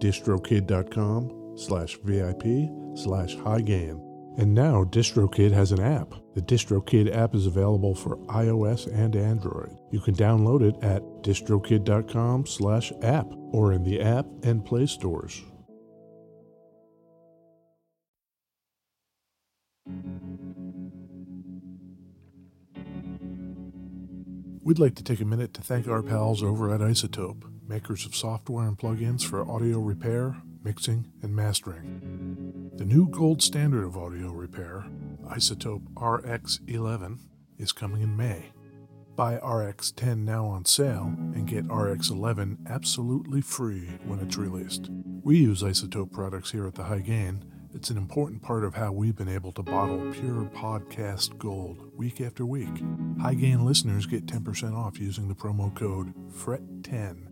distrokid.com slash VIP slash high gain. And now DistroKid has an app. The DistroKid app is available for iOS and Android. You can download it at distrokid.com slash app or in the app and play stores. We'd like to take a minute to thank our pals over at iZotope, makers of software and plugins for audio repair, mixing, and mastering. The new gold standard of audio repair, iZotope RX11, is coming in May. Buy RX10 now on sale and get RX11 absolutely free when it's released. We use iZotope products here at the High Gain. It's an important part of how we've been able to bottle pure podcast gold week after week. High Gain listeners get 10% off using the promo code FRET10.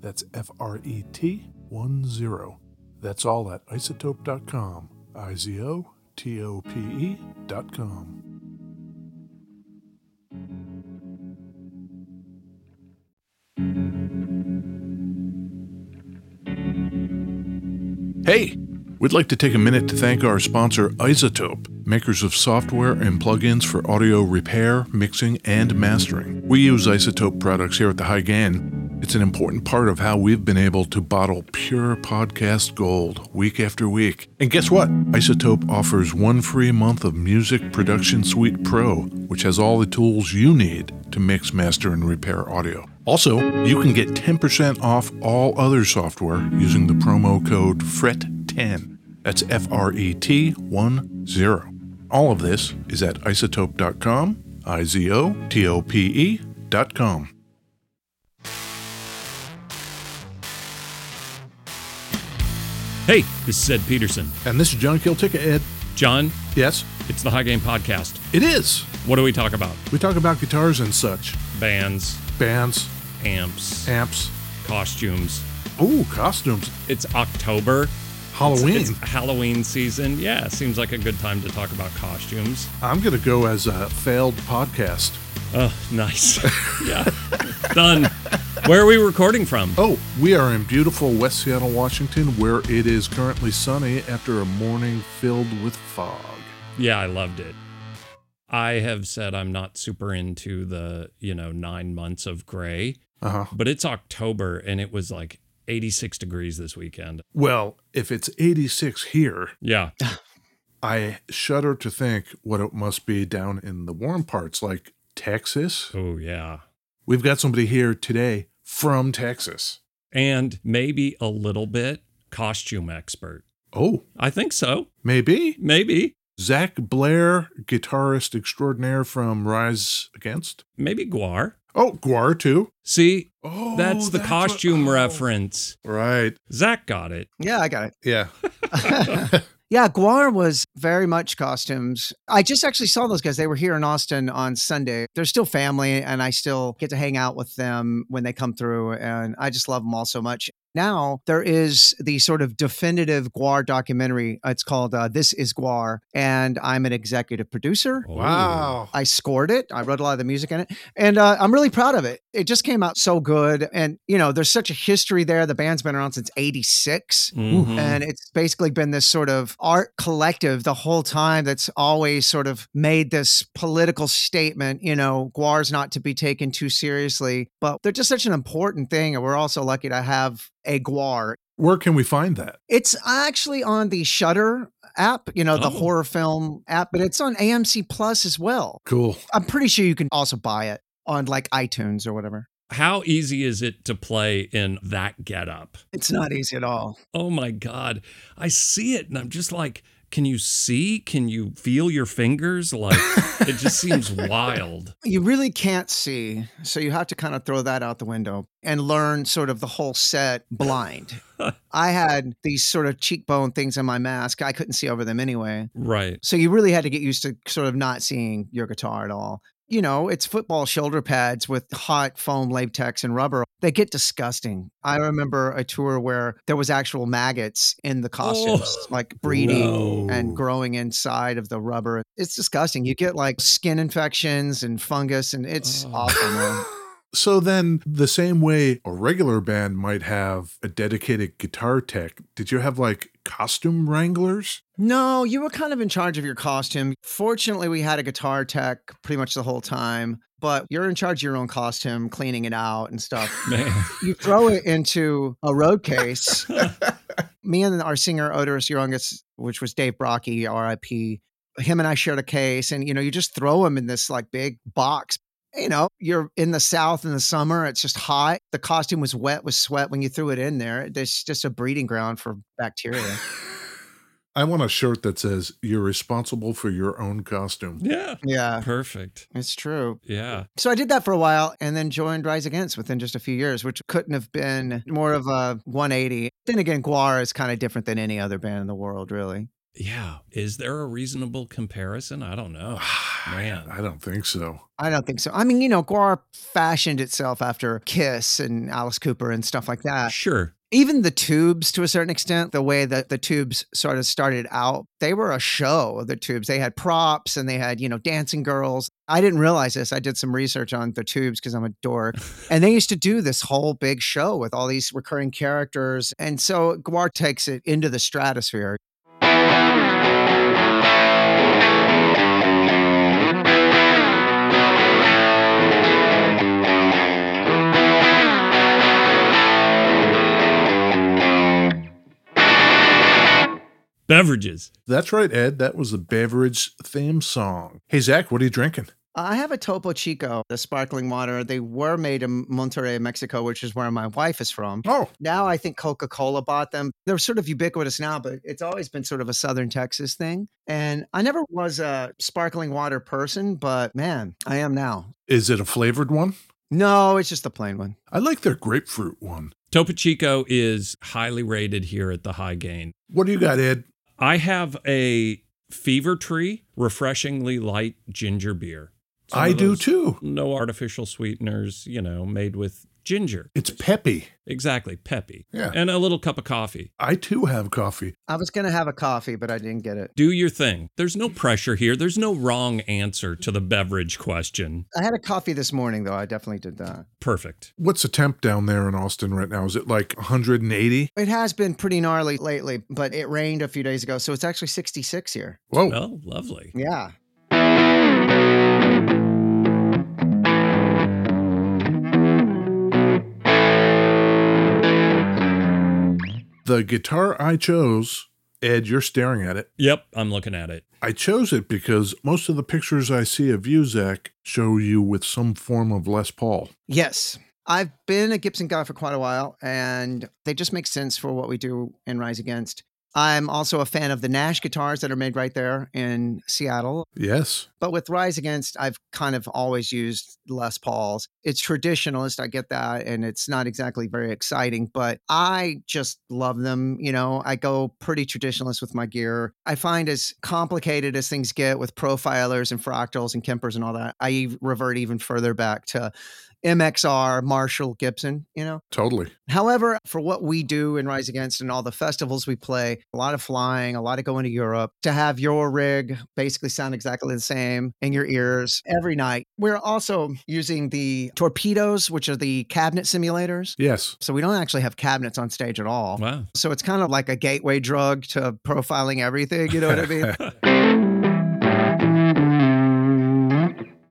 That's F R E T 1 0. That's all at izotope.com. I Z O T O P E.com. Hey, we'd like to take a minute to thank our sponsor, iZotope, makers of software and plugins for audio repair, mixing, and mastering. We use iZotope products here at the High Gain. It's an important part of how we've been able to bottle pure podcast gold week after week. And guess what? Isotope offers one free month of Music Production Suite Pro, which has all the tools you need to mix, master, and repair audio. Also, you can get 10% off all other software using the promo code FRET10. That's F R E T 1 0. All of this is at izotope.com, I Z O T O P E.com. Hey, this is Ed Peterson. And this is John Kiltica, Ed. John, Yes, it's the High Gain Podcast. it is. What do we talk about? We talk about guitars and such, Bands, bands, amps, amps. costumes. Ooh, costumes. It's October. Halloween. It's Halloween season. Yeah, seems like a good time to talk about costumes. I'm going to go as a failed podcast. Oh, nice. yeah, done. Where are we recording from? Oh, we are in beautiful West Seattle, Washington, where it is currently sunny after a morning filled with fog. Yeah, I loved it. I have said I'm not super into the, you know, nine months of gray, Uh huh. but it's October and it was like 86 degrees this weekend. Well, if it's 86 here, Yeah. I shudder to think what it must be down in the warm parts, like Texas. Oh, yeah. We've got somebody here today from Texas. and maybe a little bit costume expert. Oh, I think so. maybe Maybe. Zach Blair, guitarist extraordinaire from Rise Against. Maybe GWAR. Oh, GWAR too. See, Oh, that's the what- costume oh. reference. Right. Zach got it. Yeah, I got it. Yeah. yeah, GWAR was very much costumes. I just actually saw those guys. They were here in Austin on Sunday. They're still family, and I still get to hang out with them when they come through. And I just love them all so much. Now there is the sort of definitive GWAR documentary. It's called uh, This Is GWAR, and I'm an executive producer. Wow. I scored it. I wrote a lot of the music in it, and uh, I'm really proud of it. It just came out so good, and you know, there's such a history there. The band's been around since '86, Mhm. and it's basically been this sort of art collective the whole time that's always sort of made this political statement. You know, GWAR's not to be taken too seriously, but they're just such an important thing, and we're also lucky to have a GWAR. Where can we find that? It's actually on the Shudder app, you know, the Oh. horror film app, but it's on AMC Plus as well. Cool. I'm pretty sure you can also buy it on like iTunes or whatever. How easy is it to play in that getup? It's not easy at all. Oh my God. I see it and I'm just like, can you see? Can you feel your fingers? Like it just seems wild. You really can't see. So you have to kind of throw that out the window and learn sort of the whole set blind. I had these sort of cheekbone things in my mask. I couldn't see over them anyway. Right. So you really had to get used to sort of not seeing your guitar at all. You know, it's football shoulder pads with hot foam latex and rubber. They get disgusting. I remember a tour where there was actual maggots in the costumes, Oh, like breeding Whoa. and growing inside of the rubber. It's disgusting. You get like skin infections and fungus, and it's Oh. awful, man. So then, the same way a regular band might have a dedicated guitar tech, did you have like costume wranglers? No, you were kind of in charge of your costume. Fortunately, we had a guitar tech pretty much the whole time, but you're in charge of your own costume, cleaning it out and stuff. Man. You throw it into a road case. Me and our singer Oderus Urungus, which was Dave Brockie, RIP, him and I shared a case, and you know, you just throw him in this like big box. You know, you're in the South in the summer, it's just hot. The costume was wet with sweat when you threw it in there. It's just a breeding ground for bacteria. I want a shirt that says, You're responsible for your own costume. Yeah. Yeah, Perfect. it's true. Yeah. So I did that for a while and then joined Rise Against within just a few years, which couldn't have been more of a 180. Then again, GWAR is kind of different than any other band in the world, really. Yeah. Is there a reasonable comparison? I don't know. Man. I don't think so. I don't think so. I mean, you know, GWAR fashioned itself after Kiss and Alice Cooper and stuff like that. Sure. Even the tubes, to a certain extent, the way that the tubes sort of started out, they were a show. The tubes, they had props and they had, you know, dancing girls. I didn't realize this. I did some research on the tubes because I'm a dork. and they used to do this whole big show with all these recurring characters. And so GWAR takes it into the stratosphere. Beverages. That's right, Ed. That was the beverage theme song. Hey, Zach, what are you drinking? I have a Topo Chico, the sparkling water. They were made in Monterrey, Mexico, which is where my wife is from. Oh, Now I think Coca Cola bought them. They're sort of ubiquitous now, but it's always been sort of a Southern Texas thing. And I never was a sparkling water person, but man, I am now. is it a flavored one? No, it's just a plain one. I like their grapefruit one. Topo Chico is highly rated here at the High Gain. What do you got, Ed? I have a Fever Tree refreshingly light ginger beer. Some I do too. No artificial sweeteners, you know, made with ginger. It's peppy. Exactly, peppy. Yeah. And a little cup of coffee. I too have coffee. I was going to have a coffee, but I didn't get it. Do your thing. There's no pressure here. There's no wrong answer to the beverage question. I had a coffee this morning, though. I definitely did that. Perfect. What's the temp down there in Austin right now? Is it like 180? It has been pretty gnarly lately, but it rained a few days ago. So it's actually 66 here. Whoa. Well, lovely. Yeah. The guitar I chose, Ed, you're staring at it. Yep, I'm looking at it. I chose it because most of the pictures I see of you, Zach, show you with some form of Les Paul. Yes. I've been a Gibson guy for quite a while, and they just make sense for what we do in Rise Against. I'm also a fan of the Nash guitars that are made right there in Seattle. Yes. But with Rise Against, I've kind of always used Les Pauls. It's traditionalist, I get that, and it's not exactly very exciting, but I just love them. You know, I go pretty traditionalist with my gear. I find as complicated as things get with profilers and fractals and Kempers and all that, I revert even further back to MXR, Marshall, Gibson, you know? Totally. However, for what we do in Rise Against and all the festivals we play, a lot of flying, a lot of going to Europe, to have your rig basically sound exactly the same in your ears every night. We're also using the torpedoes, which are the cabinet simulators. Yes. So we don't actually have cabinets on stage at all. Wow. So it's kind of like a gateway drug to profiling everything. You know what I mean?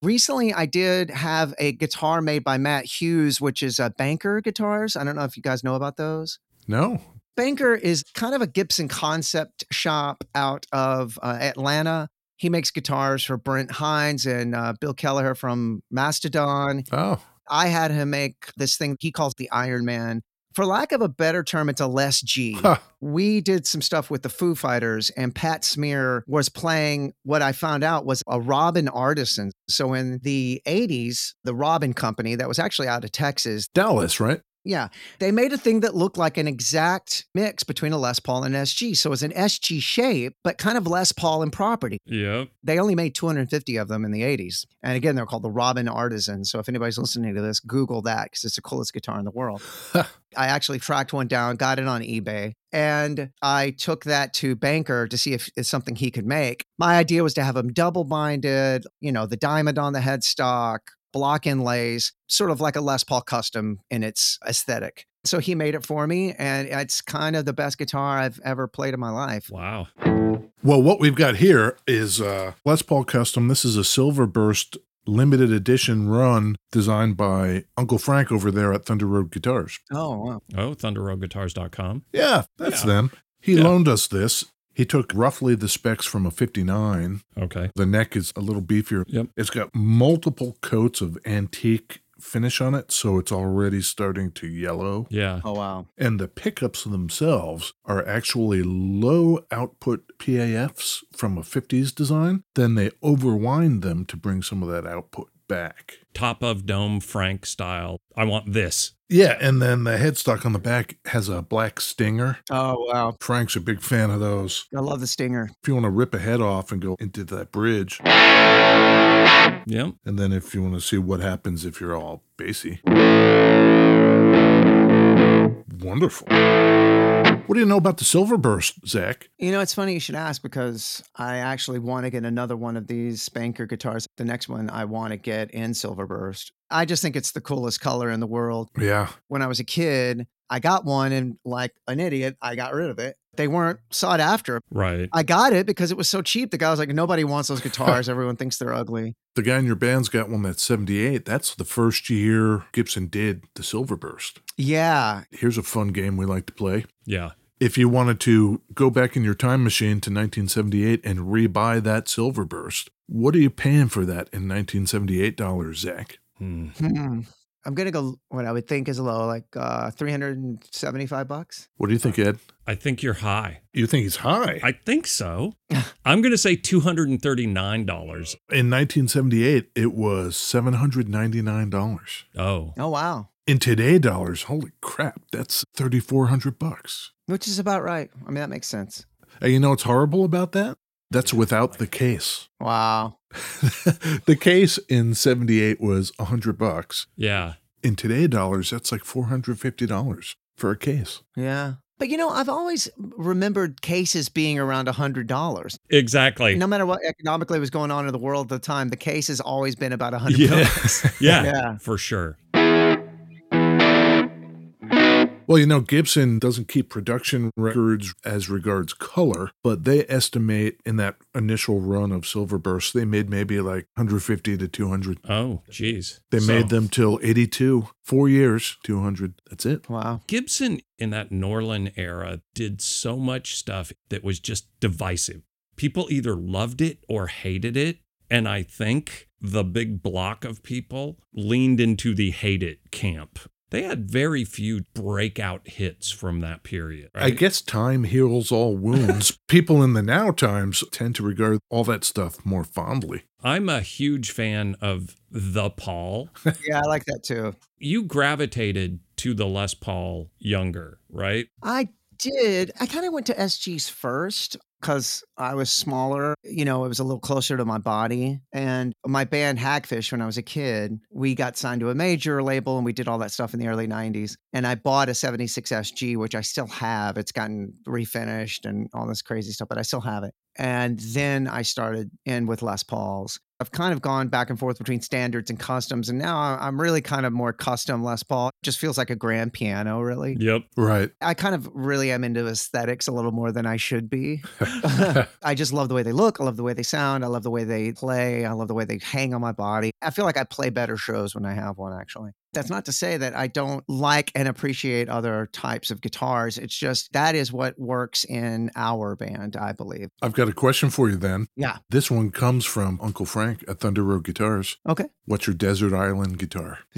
Recently, I did have a guitar made by Matt Hughes, which is a Banker guitars. I don't know if you guys know about those. no. Banker is kind of a Gibson concept shop out of uh, Atlanta. He makes guitars for Brent Hinds and uh, Bill Kelliher from Mastodon. Oh. I had him make this thing he calls the Iron Man For lack of a better term, it's a less G. Huh. We did some stuff with the Foo Fighters, and Pat Smear was playing what I found out was a Robin artisan. So in the 80s, the Robin Company, that was actually out of Texas, Dallas, right? Yeah, they made a thing that looked like an exact mix between a Les Paul and an SG. So it's an SG shape, but kind of Les Paul in property. Yeah. They only made 250 of them in the 80s. And again, they're called the Robin Artisan. So if anybody's listening to this, Google that because it's the coolest guitar in the world. I actually tracked one down, got it on eBay, and I took that to Banker to see if it's something he could make. My idea was to have them double binded, you know, the diamond on the headstock, block inlays, sort of like a Les Paul custom in its aesthetic. So he made it for me, and it's kind of the best guitar I've ever played in my life. Wow. Well, what we've got here is uh, Les Paul Custom. This is a Silver Burst limited edition run designed by Uncle Frank over there at Thunder Road Guitars. Oh, wow. Oh, thunderroadguitars.com. Yeah, that's Yeah. them. He Yeah. loaned us this. He took roughly the specs from a 59. Okay. The neck is a little beefier. Yep. It's got multiple coats of antique finish on it, so it's already starting to yellow. Yeah. Oh, wow. And the pickups themselves are actually low output PAFs from a 50s design. Then they overwind them to bring some of that output back. Top of dome Frank style. I want this. Yeah, and then the headstock on the back has a black stinger. Oh, wow. Frank's a big fan of those. I love the Stinger. If you want to rip a head off and go into that bridge, Yep. and then if you want to see what happens if you're all bassy. Wonderful. What do you know about the Silverburst, Zach? You know, it's funny you should ask because I actually want to get another one of these Banker guitars. The next one I want to get in Silverburst. I just think it's the coolest color in the world. Yeah. When I was a kid, I got one and like an idiot, I got rid of it. They weren't sought after. Right. I got it because it was so cheap. The guy was like, nobody wants those guitars. Everyone thinks they're ugly. The guy in your band's got one that's 78. That's the first year Gibson did the Silverburst. Yeah. Here's a fun game we like to play. Yeah. If you wanted to go back in your time machine to 1978 and rebuy that Silverburst, what are you paying for that in 1978 dollars, Zach? Hmm. I'm going to go what I would think is low, like uh, 375 bucks. What do you think, Ed? I think you're high. You think he's high? I think so. I'm going to say $239. In 1978, it was $799. Oh, Oh, wow. In today dollars, holy crap, that's 3400 bucks. Which is about right. I mean, that makes sense. And you know what's horrible about that? That's without the case. Wow. the case in 78 was 100 bucks. yeah. In today dollars, that's like $450 for a case. Yeah. But you know, I've always remembered cases being around a hundred dollars. Exactly. No matter what economically was going on in the world at the time, the case has always been about a hundred Yeah. bucks. Yeah, Yeah. for sure. Well, you know, Gibson doesn't keep production records as regards color, but they estimate in that initial run of Silver Burst, they made maybe like 150 to 200. Oh, geez. They So, made them till 82, four years, 200. That's it. Wow. Gibson in that Norlin era did so much stuff that was just divisive. People either loved it or hated it. And I think the big block of people leaned into the hate it camp. They had very few breakout hits from that period. I guess time heals all wounds. People in the now times tend to regard all that stuff more fondly. I'm a huge fan of the Paul. Yeah, I like that too. You gravitated to the Les Paul younger, right? I did. I kind of went to SG's first because I was smaller. You know, it was a little closer to my body. And my band Hagfish, when I was a kid, we got signed to a major label and we did all that stuff in the early 90s. And I bought a 76 SG, which I still have. It's gotten refinished and all this crazy stuff, but I still have it. And then I started in with Les Pauls. I've kind of gone back and forth between standards and customs. And now I- I'm really kind of more custom Les Paul. It just feels like a grand piano, really. Yep. Right. I kind of really am into aesthetics a little more than I should be. I just love the way they look. I love the way they sound. I love the way they play. I love the way they hang on my body. I feel like I play better shows when I have one, actually. That's not to say that I don't like and appreciate other types of guitars. It's just that is what works in our band, I believe. I've got a question for you then. Yeah. This one comes from Uncle Frank at Thunder Road Guitars. Okay. What's your desert island guitar?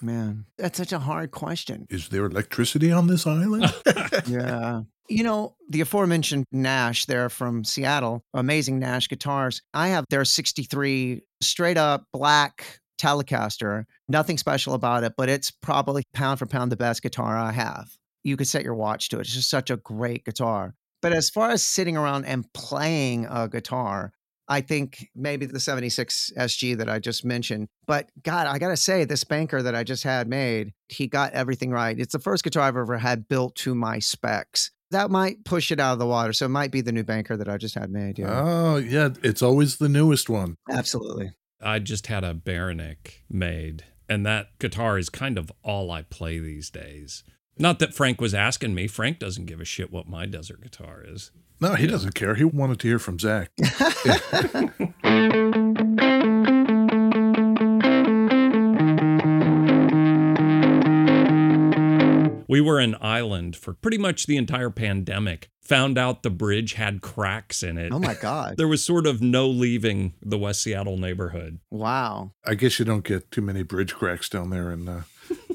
Man, that's such a hard question. Is there electricity on this island? yeah. You know, the aforementioned Nash there from Seattle, amazing Nash guitars. I have their 63 straight up black Telecaster. Nothing special about it, but it's probably pound for pound the best guitar I have. You could set your watch to it. It's just such a great guitar. But as far as sitting around and playing a guitar, I think maybe the 76 SG that I just mentioned. But God, I got to say, this banker that I just had made, he got everything right. It's the first guitar I've ever had built to my specs. That might push it out of the water. So it might be the new banker that I just had made. Yeah. Oh, yeah. It's always the newest one. Absolutely. I just had a Beranek made, and that guitar is kind of all I play these days. Not that Frank was asking me. Frank doesn't give a shit what my desert guitar is. No, he doesn't care. He wanted to hear from Zach. We were in Ireland for pretty much the entire pandemic. Found out the bridge had cracks in it. Oh my God. There was sort of no leaving the West Seattle neighborhood. wow. I guess you don't get too many bridge cracks down there in uh,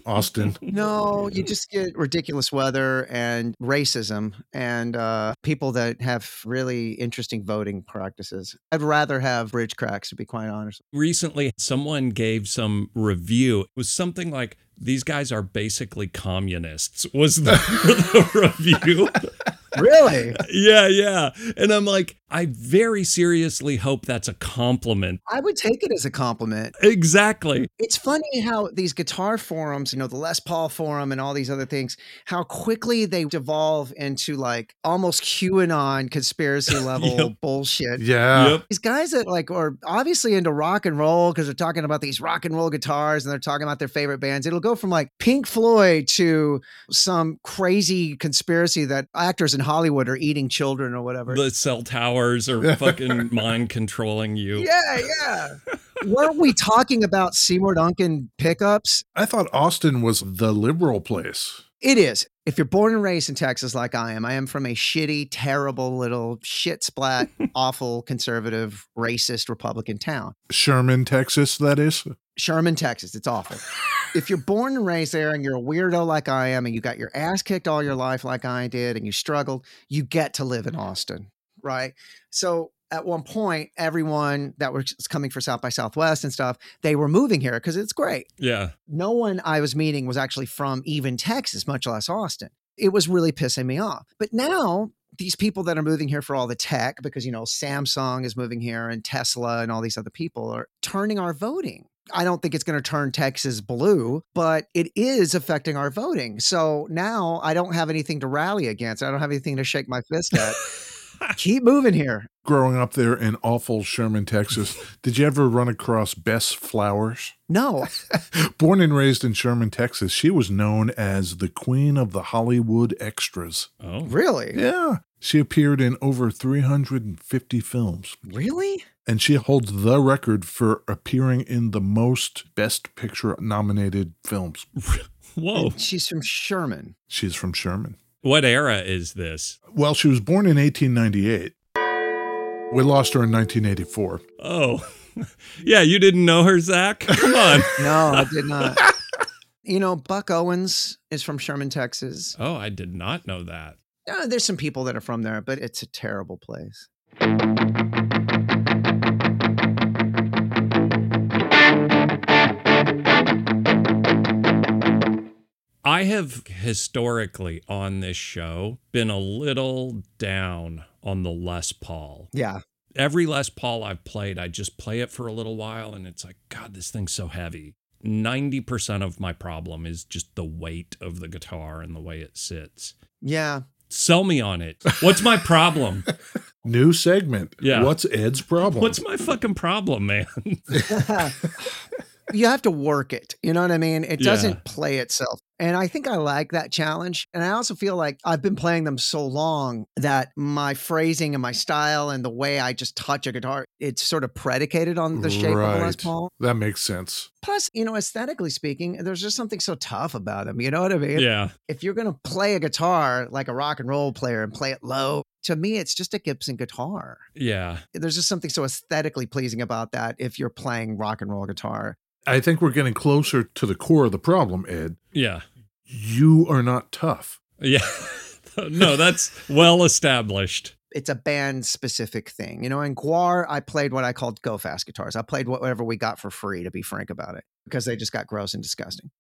Austin. No, you just get ridiculous weather and racism and uh, people that have really interesting voting practices. I'd rather have bridge cracks, to be quite honest. Recently, someone gave some review. It was something like, these guys are basically communists, was the, the review. Really? yeah, yeah. And I'm like, I very seriously hope that's a compliment. I would take it as a compliment. Exactly. It's funny how these guitar forums, you know, the Les Paul forum and all these other things, how quickly they devolve into like almost QAnon conspiracy level Yep. bullshit. Yeah. Yep. These guys that like are obviously into rock and roll because they're talking about these rock and roll guitars and they're talking about their favorite bands. It'll go from like Pink Floyd to some crazy conspiracy that actors in Hollywood are eating children or whatever. The cell towers are fucking mind controlling you. yeah, yeah. Weren't we talking about Seymour Duncan pickups? I thought Austin was the liberal place. It is. If you're born and raised in Texas like I am, I am from a shitty, terrible little shit splat, awful, conservative, racist Republican town. Sherman, Texas, that is. Sherman, Texas. It's awful. if you're born and raised there and you're a weirdo like I am and you got your ass kicked all your life like I did and you struggled, you get to live in Austin, right? So at one point, everyone that was coming for South by Southwest and stuff, they were moving here because it's great. Yeah. No one I was meeting was actually from even Texas, much less Austin. It was really pissing me off. But now these people that are moving here for all the tech, because you know Samsung is moving here and Tesla and all these other people are turning our voting. I don't think it's going to turn Texas blue, but it is affecting our voting. So now I don't have anything to rally against. I don't have anything to shake my fist at. Keep moving here. Growing up there in awful Sherman, Texas, did you ever run across Bess Flowers? No, Born and raised in Sherman, Texas, she was known as the queen of the Hollywood extras. Oh. really? Yeah. She appeared in over 350 films, Really? And she holds the record for appearing in the most Best Picture nominated films. Whoa. And she's from Sherman. She's from Sherman. What era is this? Well, she was born in 1898. We lost her in 1984. Oh. yeah, you didn't know her, Zach? Come on. No, I did not. you know, Buck Owens is from Sherman, Texas. Oh, I did not know that. Uh, there's some people that are from there, but it's a terrible place. I have historically on this show been a little down on the Les Paul. Yeah. Every Les Paul I've played, I just play it for a little while and it's like, God, this thing's so heavy. 90% of my problem is just the weight of the guitar and the way it sits. Yeah. Sell me on it. What's my problem? New segment. Yeah. What's Ed's problem? What's my fucking problem, man? you have to work it. You know what I mean? It doesn't play itself. And I think I like that challenge. And I also feel like I've been playing them so long that my phrasing and my style and the way I just touch a guitar, it's sort of predicated on the shape of a Les Paul. That makes sense. Plus, you know, aesthetically speaking, there's just something so tough about them. You know what I mean? Yeah. If you're going to play a guitar like a rock and roll player and play it low, to me, it's just a Gibson guitar. Yeah. There's just something so aesthetically pleasing about that if you're playing rock and roll guitar. I think we're getting closer to the core of the problem, Ed. Yeah. You are not tough. Yeah. no, that's well established. it's a band specific thing. You know, in GWAR, I played what I called go fast guitars. I played whatever we got for free, to be frank about it, because they just got gross and disgusting.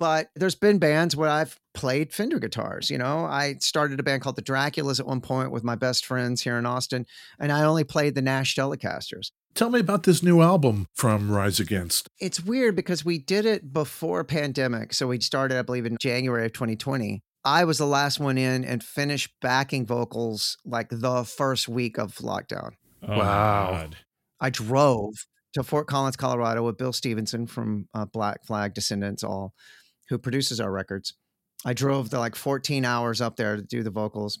But there's been bands where I've played Fender guitars. You know, I started a band called the Draculas at one point with my best friends here in Austin, and I only played the Nash Telecasters. Tell me about this new album from Rise Against. It's weird because we did it before pandemic. So we started, I believe, in January of 2020. I was the last one in and finished backing vocals like the first week of lockdown. Oh, Wow. God. I drove to Fort Collins, Colorado with Bill Stevenson from uh, Black Flag Descendents, all who produces our records. I drove the like 14 hours up there to do the vocals.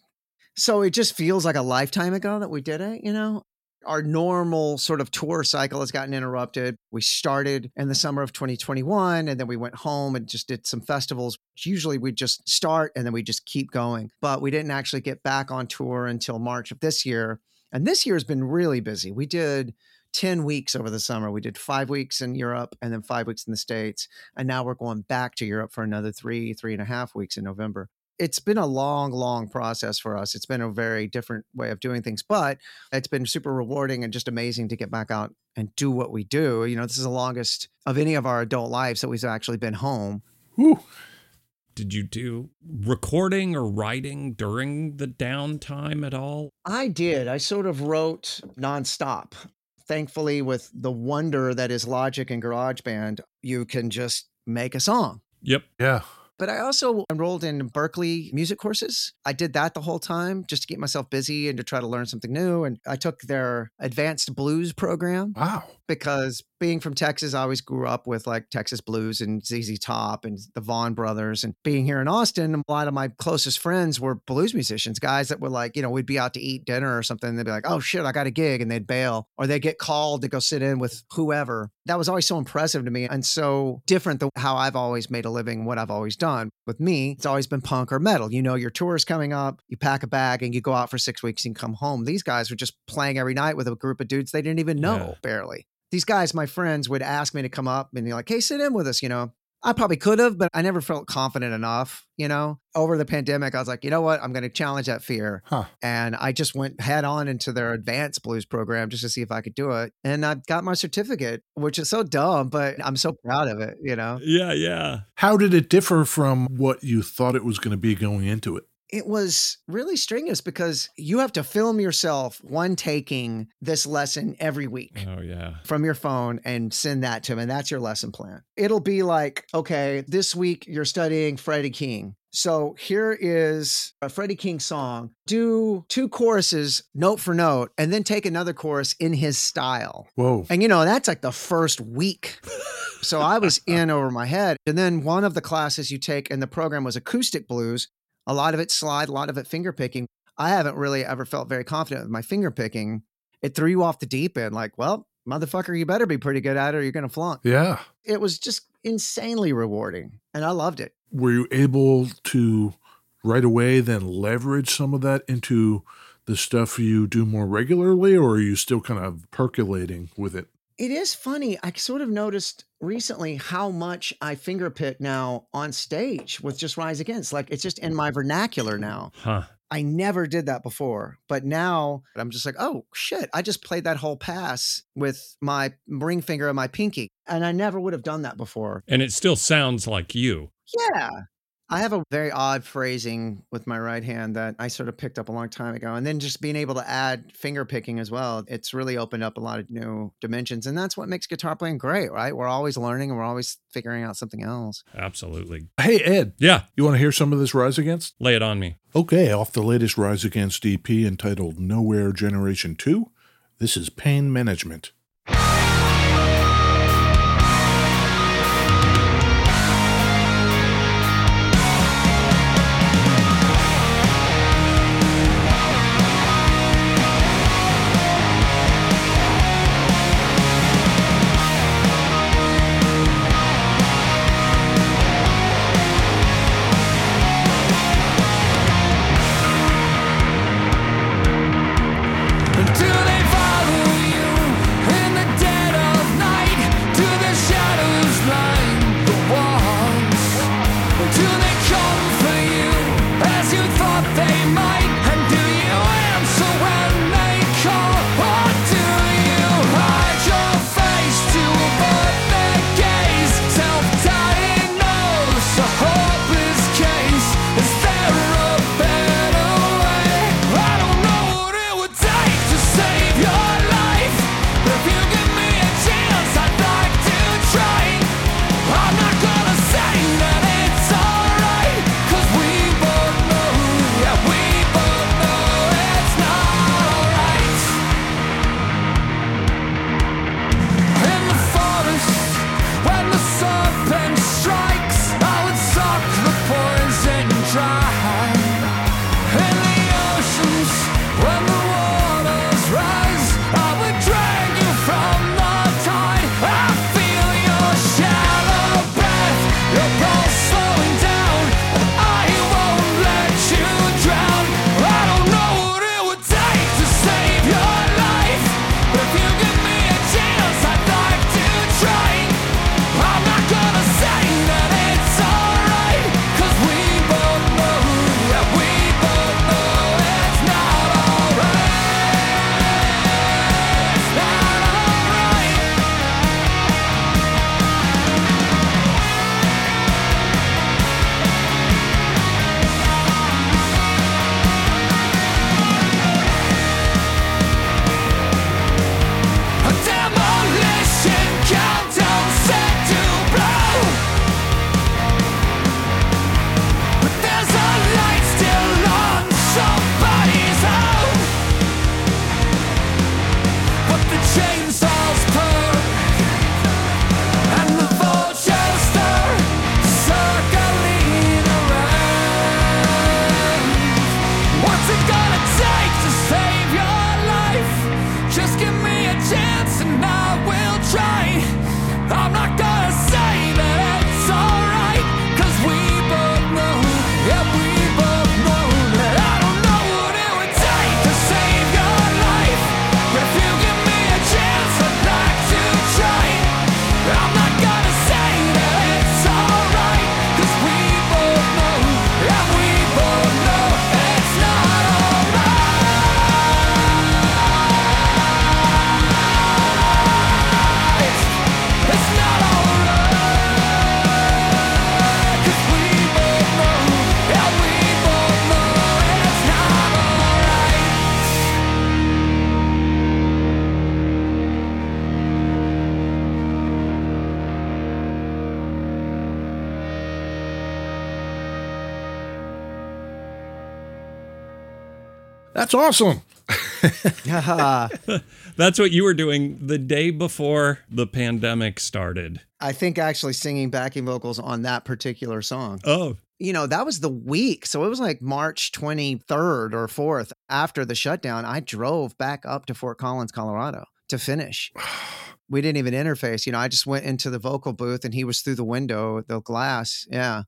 So it just feels like a lifetime ago that we did it, you know? Our normal sort of tour cycle has gotten interrupted. We started in the summer of 2021 and then we went home and just did some festivals. Usually we just start and then we just keep going. But we didn't actually get back on tour until March of this year. And this year has been really busy. We did 10 weeks over the summer. We did five weeks in Europe and then five weeks in the States. And now we're going back to Europe for another three, three and a half weeks in November. It's been a long, long process for us. It's been a very different way of doing things, but it's been super rewarding and just amazing to get back out and do what we do. You know, this is the longest of any of our adult lives that we've actually been home. Whew. Did you do recording or writing during the downtime at all? I did. I sort of wrote nonstop. Thankfully, with the wonder that is Logic and GarageBand, you can just make a song. Yep. Yeah. But I also enrolled in Berklee music courses. I did that the whole time just to keep myself busy and to try to learn something new. And I took their advanced blues program Wow. Because being from Texas, I always grew up with like Texas blues and ZZ Top and the Vaughan brothers. And being here in Austin, a lot of my closest friends were blues musicians, guys that were like, you know, we'd be out to eat dinner or something. And they'd be like, oh shit, I got a gig. And they'd bail or they'd get called to go sit in with whoever. That was always so impressive to me and so different than how I've always made a living, what I've always done. With me, it's always been punk or metal. You know, your tour is coming up, you pack a bag and you go out for six weeks and come home. These guys were just playing every night with a group of dudes they didn't even know Yeah. barely these guys, my friends, would ask me to come up and be like, hey, sit in with us, you know. I probably could have, but I never felt confident enough, you know. Over the pandemic, I was like, you know what? I'm going to challenge that fear. Huh. And I just went head on into their advanced blues program just to see if I could do it. And I got my certificate, which is so dumb, but I'm so proud of it, you know. Yeah, yeah. How did it differ from what you thought it was going to be going into it? It was really strenuous because you have to film yourself one taking this lesson every week. Oh, yeah. from your phone and send that to him. And that's your lesson plan. It'll be like, okay, this week you're studying Freddie King. So here is a Freddie King song. Do two choruses note for note, and then take another chorus in his style. Whoa. And you know, that's like the first week. So I was in over my head. And then one of the classes you take in the program was acoustic blues. A lot of it slide, a lot of it finger picking. I haven't really ever felt very confident with my finger picking. It threw you off the deep end, like, well, motherfucker, you better be pretty good at it or you're going to flunk. Yeah. It was just insanely rewarding. And I loved it. Were you able to right away then leverage some of that into the stuff you do more regularly, or are you still kind of percolating with it? It is funny. I sort of noticed recently how much I finger pick now on stage with just Rise Against. Like it's just in my vernacular now. Huh. I never did that before, but now I'm just like, oh shit, I just played that whole pass with my ring finger and my pinky. And I never would have done that before. And it still sounds like you. Yeah. I have a very odd phrasing with my right hand that I sort of picked up a long time ago. And then just being able to add finger picking as well, it's really opened up a lot of new dimensions. And that's what makes guitar playing great, right? We're always learning and we're always figuring out something else. Absolutely. Hey, Ed, Yeah. you want to hear some of this Rise Against? Lay it on me. Okay, off the latest Rise Against EP entitled Nowhere Generation 2, this is Pain Management. That's awesome. That's what you were doing the day before the pandemic started. I think actually singing backing vocals on that particular song. Oh, You know, that was the week. So it was like March 23rd or 4th after the shutdown. I drove back up to Fort Collins, Colorado to finish. We didn't even interface. You know, I just went into the vocal booth and he was through the window, the glass. Yeah.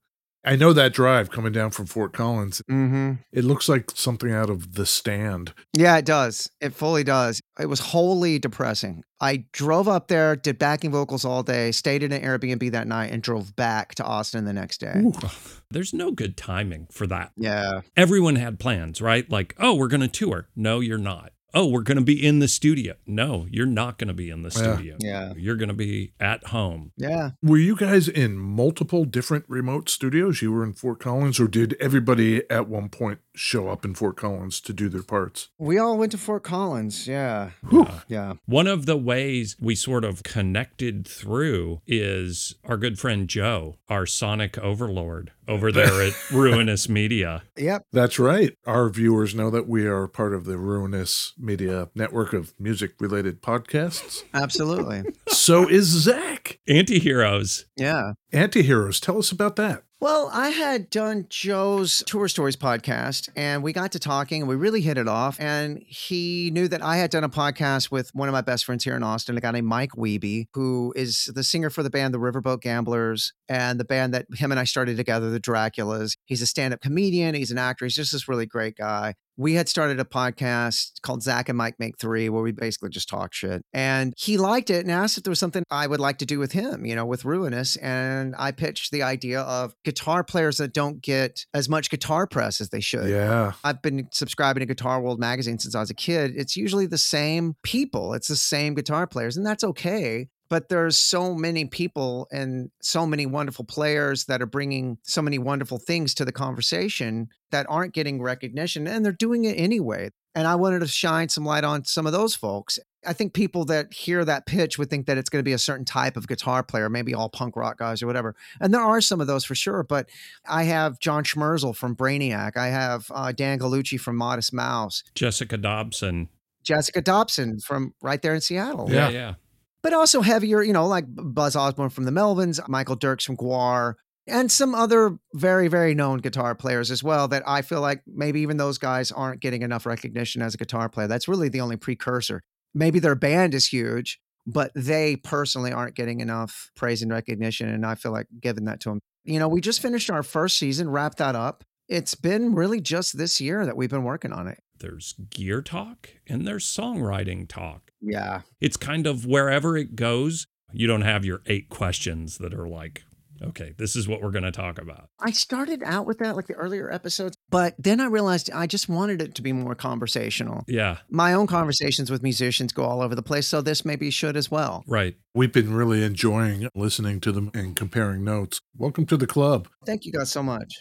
I know that drive coming down from Fort Collins. Mm-hmm. It looks like something out of The Stand. Yeah, it does. It fully does. It was wholly depressing. I drove up there, did backing vocals all day, stayed in an Airbnb that night, and drove back to Austin the next day. Ooh. there's no good timing for that. Yeah. Everyone had plans, right? Like, oh, we're going to tour. No, you're not. Oh, we're going to be in the studio. No, you're not going to be in the Yeah. studio. Yeah. You're going to be at home. Yeah. Were you guys in multiple different remote studios? You were in Fort Collins, or did everybody at one point show up in Fort Collins to do their parts? We all went to Fort Collins. Yeah. Whew. Yeah. One of the ways we sort of connected through is our good friend Joe, our sonic overlord over there at Ruinous Media. Yep. That's right. Our viewers know that we are part of the Ruinous Media network of music related podcasts. Absolutely. so is Zach. Antiheroes. yeah. Antiheroes, tell us about that. Well, I had done Joe's Tour Stories podcast and we got to talking and we really hit it off. And he knew that I had done a podcast with one of my best friends here in Austin, a guy named Mike Wiebe, who is the singer for the band The Riverboat Gamblers and the band that him and I started together, the Draculas. He's a stand up comedian, he's an actor, he's just this really great guy. We had started a podcast called Zach and Mike Make Three, where we basically just talk shit. And he liked it and asked if there was something I would like to do with him, you know, with Ruinous. And I pitched the idea of guitar players that don't get as much guitar press as they should. Yeah. I've been subscribing to Guitar World magazine since I was a kid. It's usually the same people, it's the same guitar players, and that's okay. But there's so many people and so many wonderful players that are bringing so many wonderful things to the conversation that aren't getting recognition, and they're doing it anyway. And I wanted to shine some light on some of those folks. I think people that hear that pitch would think that it's going to be a certain type of guitar player, maybe all punk rock guys or whatever. And there are some of those for sure. But I have John Schmersal from Brainiac. I have uh, Dan Gallucci from Modest Mouse. Jessica Dobson. Jessica Dobson from right there in Seattle. Yeah. Yeah, yeah. But also heavier, you know, like Buzz Osborne from the Melvins, Michael Derks from GWAR, and some other very, very known guitar players as well that I feel like maybe even those guys aren't getting enough recognition as a guitar player. That's really the only precursor. Maybe their band is huge, but they personally aren't getting enough praise and recognition. And I feel like giving that to them. You know, we just finished our first season, wrapped that up. It's been really just this year that we've been working on it. There's gear talk and there's songwriting talk. Yeah. It's kind of wherever it goes, you don't have your eight questions that are like, okay, this is what we're going to talk about. I started out with that, like the earlier episodes, but then I realized I just wanted it to be more conversational. Yeah, My own conversations with musicians go all over the place, so this maybe should as well. right. We've been really enjoying listening to them and comparing notes. Welcome to the club. Thank you guys so much.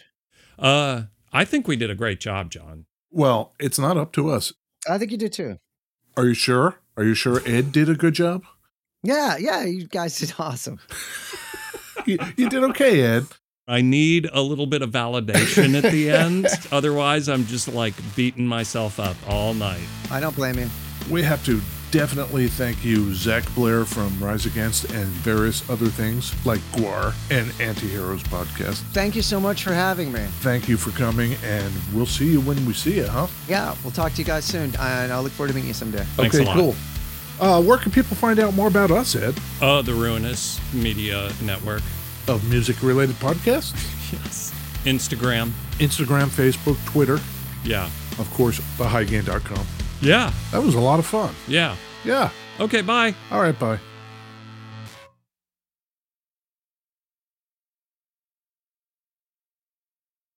Uh, I think we did a great job, John. Well, it's not up to us. I think you did too. Are you sure? Are you sure Ed did a good job? Yeah, yeah, you guys did awesome. You, you did okay, Ed. I need a little bit of validation at the end. Otherwise, I'm just like beating myself up all night. I don't blame you. We have to definitely thank you, Zach Blair from Rise Against and various other things like GWAR and Antiheroes podcast. Thank you so much for having me. Thank you for coming, and we'll see you when we see you, huh? Yeah, we'll talk to you guys soon, and I'll look forward to meeting you someday. Thanks okay, a lot. cool. Uh, where can people find out more about us, Ed? Uh, the Ruinous Media Network. Of music related podcasts? Yes. Instagram. Instagram, Facebook, Twitter, Yeah. of course, thehighgain.com. Yeah. That was a lot of fun. Yeah. Yeah. Okay, bye. All right, bye.